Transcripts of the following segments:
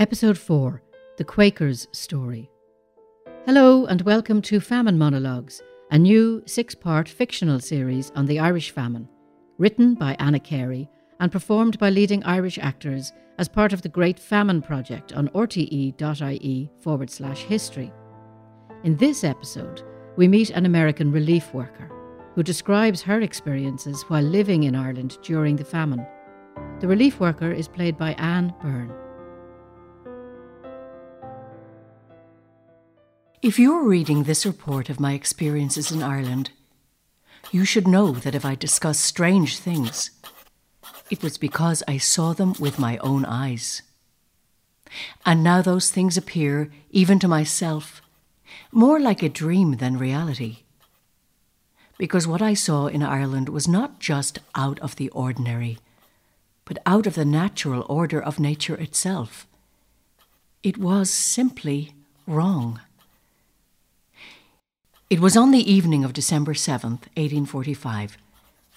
Episode 4 The Quaker's Story. Hello, and welcome to Famine Monologues, a new six part fictional series on the Irish famine, written by Anna Carey and performed by leading Irish actors as part of the Great Famine Project on rte.ie forward slash history. In this episode, we meet an American relief worker who describes her experiences while living in Ireland during the famine. The relief worker is played by Anne Byrne. If you're reading this report of my experiences in Ireland, you should know that if I discuss strange things, it was because I saw them with my own eyes. And now those things appear, even to myself, more like a dream than reality. Because what I saw in Ireland was not just out of the ordinary, but out of the natural order of nature itself. It was simply wrong. It was on the evening of December 7th, 1845,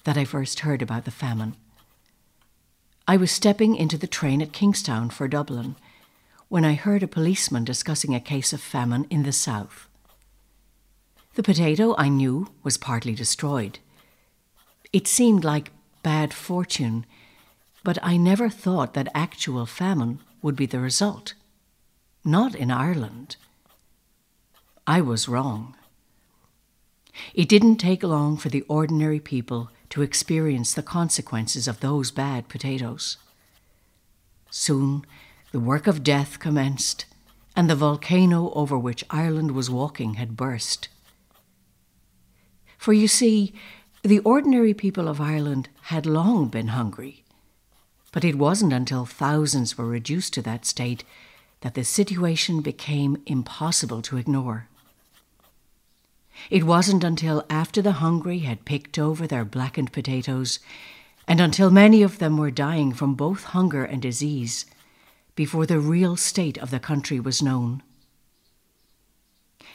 that I first heard about the famine. I was stepping into the train at Kingstown for Dublin when I heard a policeman discussing a case of famine in the south. The potato, I knew, was partly destroyed. It seemed like bad fortune, but I never thought that actual famine would be the result. Not in Ireland. I was wrong. It didn't take long for the ordinary people to experience the consequences of those bad potatoes. Soon, the work of death commenced, and the volcano over which Ireland was walking had burst. For you see, the ordinary people of Ireland had long been hungry. But it wasn't until thousands were reduced to that state that the situation became impossible to ignore. It wasn't until after the hungry had picked over their blackened potatoes, and until many of them were dying from both hunger and disease, before the real state of the country was known.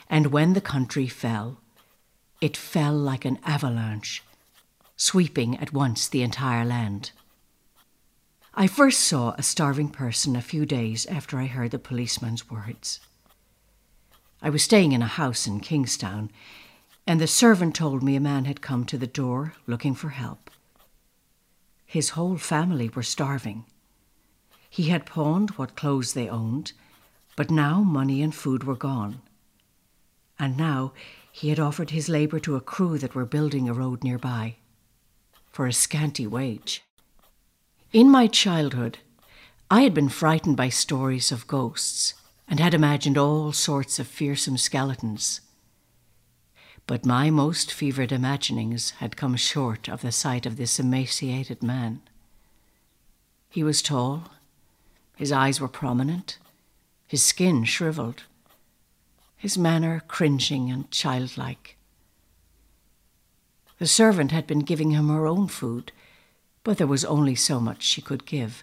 And when the country fell, it fell like an avalanche, sweeping at once the entire land. I first saw a starving person a few days after I heard the policeman's words. I was staying in a house in Kingstown, and the servant told me a man had come to the door looking for help. His whole family were starving. He had pawned what clothes they owned, but now money and food were gone. And now he had offered his labour to a crew that were building a road nearby for a scanty wage. In my childhood, I had been frightened by stories of ghosts and had imagined all sorts of fearsome skeletons. But my most fevered imaginings had come short of the sight of this emaciated man. He was tall, his eyes were prominent, his skin shriveled, his manner cringing and childlike. The servant had been giving him her own food, but there was only so much she could give.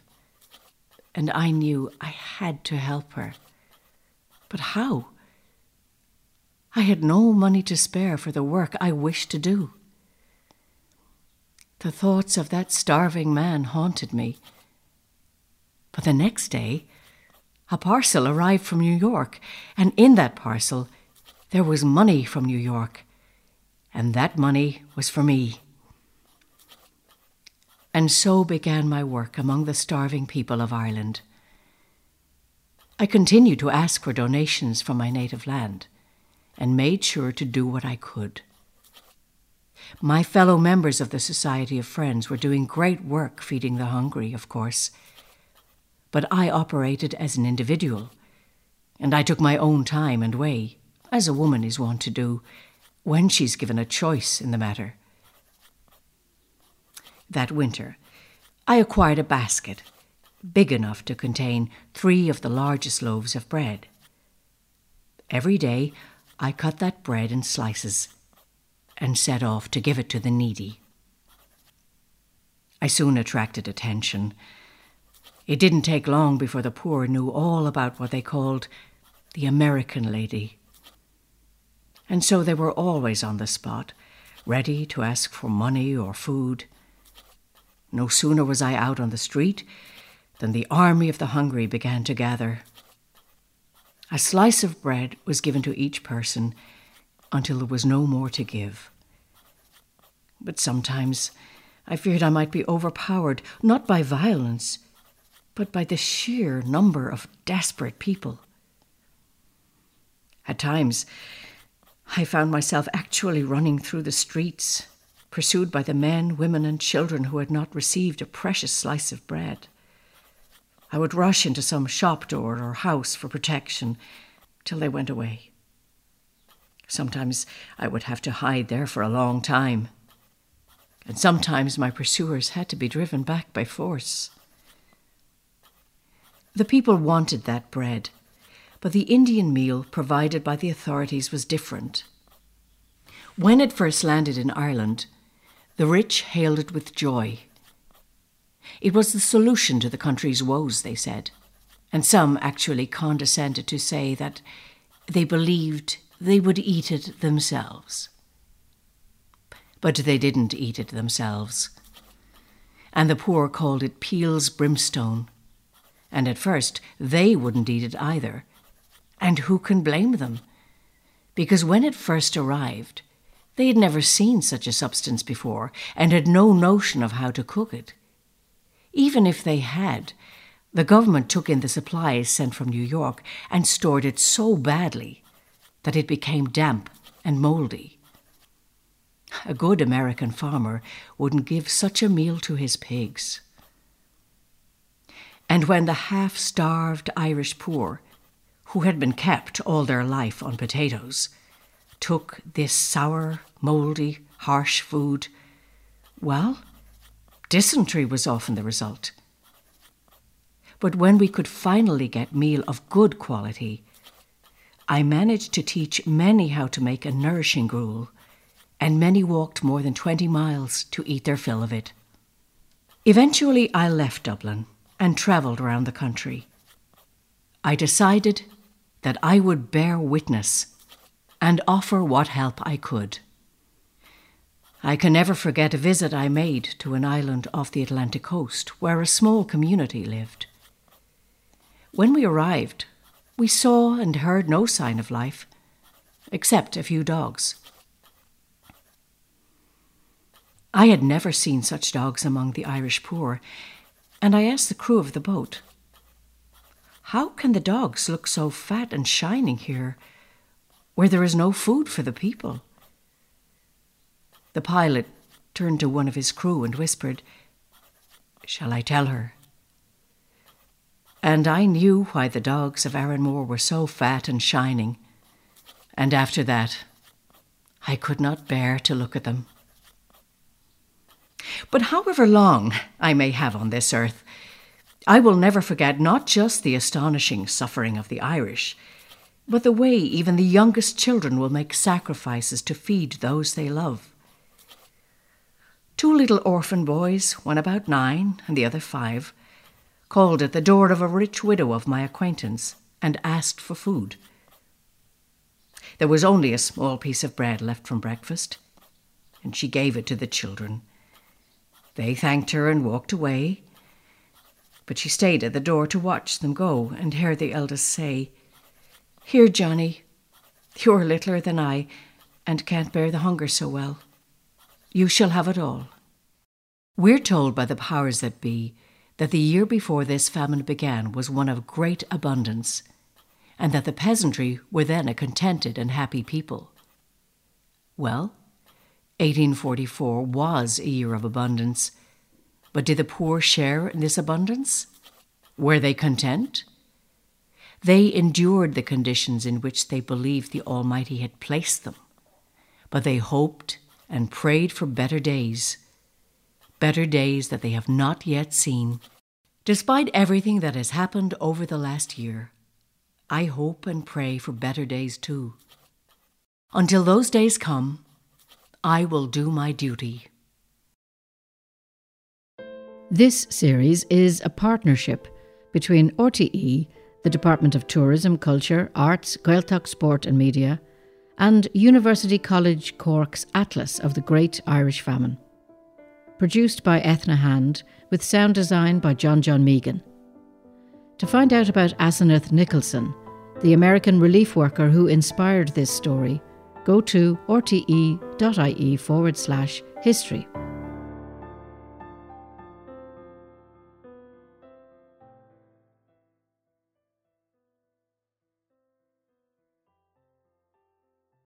And I knew I had to help her. But how? I had no money to spare for the work I wished to do. The thoughts of that starving man haunted me. But the next day, a parcel arrived from New York, and in that parcel, there was money from New York, and that money was for me. And so began my work among the starving people of Ireland. I continued to ask for donations from my native land and made sure to do what I could. My fellow members of the Society of Friends were doing great work feeding the hungry, of course, but I operated as an individual, and I took my own time and way, as a woman is wont to do when she's given a choice in the matter. That winter, I acquired a basket big enough to contain three of the largest loaves of bread. Every day, I cut that bread in slices and set off to give it to the needy. I soon attracted attention. It didn't take long before the poor knew all about what they called the American lady. And so they were always on the spot, ready to ask for money or food. No sooner was I out on the street than the army of the hungry began to gather, A slice of bread was given to each person until there was no more to give. But sometimes I feared I might be overpowered, not by violence, but by the sheer number of desperate people. At times, I found myself actually running through the streets, pursued by the men, women, and children who had not received a precious slice of bread. I would rush into some shop door or house for protection till they went away. Sometimes I would have to hide there for a long time, and sometimes my pursuers had to be driven back by force. The people wanted that bread, but the Indian meal provided by the authorities was different. When it first landed in Ireland, the rich hailed it with joy. It was the solution to the country's woes, they said, and some actually condescended to say that they believed they would eat it themselves. But they didn't eat it themselves, and the poor called it Peel's brimstone and at first they wouldn't eat it either. And who can blame them? Because when it first arrived, they had never seen such a substance before and had no notion of how to cook it. Even if they had, the government took in the supplies sent from New York and stored it so badly that it became damp and mouldy. A good American farmer wouldn't give such a meal to his pigs. And when the half starved Irish poor, who had been kept all their life on potatoes, took this sour, mouldy, harsh food, well, dysentery was often the result. But when we could finally get meal of good quality, I managed to teach many how to make a nourishing gruel, and many walked more than 20 miles to eat their fill of it. Eventually, I left Dublin and travelled around the country. I decided that I would bear witness and offer what help I could. I can never forget a visit I made to an island off the Atlantic coast where a small community lived. When we arrived, we saw and heard no sign of life, except a few dogs. I had never seen such dogs among the Irish poor, and I asked the crew of the boat, How can the dogs look so fat and shining here, where there is no food for the people? The pilot turned to one of his crew and whispered, Shall I tell her? And I knew why the dogs of Arranmore were so fat and shining, and after that, I could not bear to look at them. But however long I may have on this earth, I will never forget not just the astonishing suffering of the Irish, but the way even the youngest children will make sacrifices to feed those they love. Two little orphan boys, one about nine and the other five, called at the door of a rich widow of my acquaintance and asked for food. There was only a small piece of bread left from breakfast, and she gave it to the children they thanked her and walked away, but she stayed at the door to watch them go and hear the eldest say, Here, Johnny, you're littler than I and can't bear the hunger so well. You shall have it all. We're told by the powers that be that the year before this famine began was one of great abundance, and that the peasantry were then a contented and happy people. Well, 1844 was a year of abundance, but did the poor share in this abundance? Were they content? They endured the conditions in which they believed the Almighty had placed them, but they hoped and prayed for better days, better days that they have not yet seen. Despite everything that has happened over the last year, I hope and pray for better days too. Until those days come, I will do my duty. This series is a partnership between RTE, the Department of Tourism, Culture, Arts, Gaeltacht Sport and Media, and University College Cork's Atlas of the Great Irish Famine. Produced by Ethna Hand, with sound design by John John Megan. To find out about Asenath Nicholson, the American relief worker who inspired this story, go to rte.ie forward slash history.